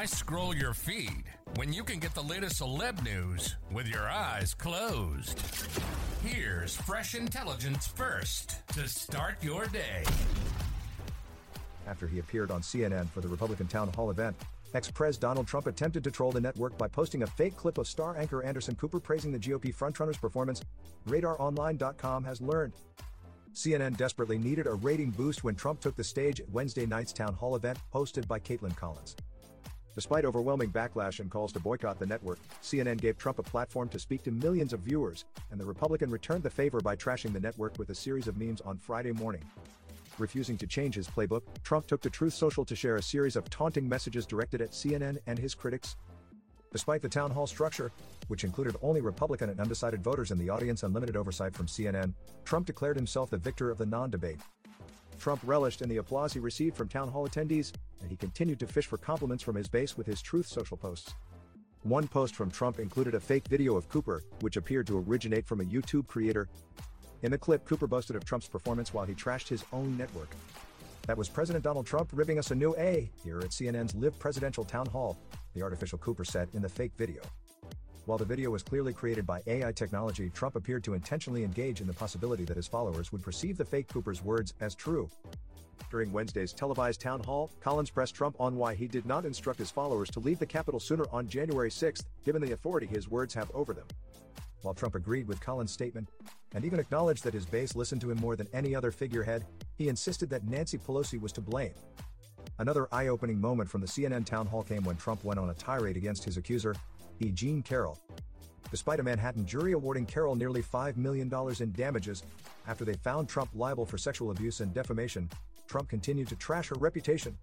Why scroll your feed when you can get the latest celeb news with your eyes closed? Here's fresh intelligence first to start your day. After he appeared on CNN for the Republican town hall event, ex-pres Donald Trump attempted to troll the network by posting a fake clip of star anchor Anderson Cooper praising the GOP frontrunner's performance, RadarOnline.com has learned. CNN desperately needed a rating boost when Trump took the stage at Wednesday night's town hall event hosted by Kaitlan Collins. Despite overwhelming backlash and calls to boycott the network, CNN gave Trump a platform to speak to millions of viewers, and the Republican returned the favor by trashing the network with a series of memes on Friday morning. Refusing to change his playbook, Trump took to Truth Social to share a series of taunting messages directed at CNN and his critics. Despite the town hall structure, which included only Republican and undecided voters in the audience and limited oversight from CNN, Trump declared himself the victor of the non debate. Trump relished in the applause he received from town hall attendees, and he continued to fish for compliments from his base with his Truth Social posts. One post from Trump included a fake video of Cooper, which appeared to originate from a YouTube creator. In the clip, Cooper boasted of Trump's performance while he trashed his own network. That was President Donald Trump ripping us a new A here at CNN's Live Presidential Town Hall, the artificial Cooper said in the fake video. While the video was clearly created by AI technology, Trump appeared to intentionally engage in the possibility that his followers would perceive the fake Cooper's words as true. During Wednesday's televised town hall, Collins pressed Trump on why he did not instruct his followers to leave the Capitol sooner on January 6, given the authority his words have over them. While Trump agreed with Collins' statement, and even acknowledged that his base listened to him more than any other figurehead, he insisted that Nancy Pelosi was to blame. Another eye opening moment from the CNN town hall came when Trump went on a tirade against his accuser, E. Jean Carroll. Despite a Manhattan jury awarding Carroll nearly $5 million in damages after they found Trump liable for sexual abuse and defamation, Trump continued to trash her reputation.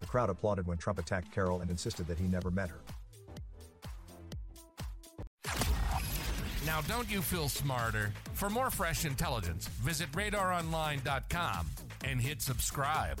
The crowd applauded when Trump attacked Carroll and insisted that he never met her. Now, don't you feel smarter? For more fresh intelligence, visit radaronline.com and hit subscribe.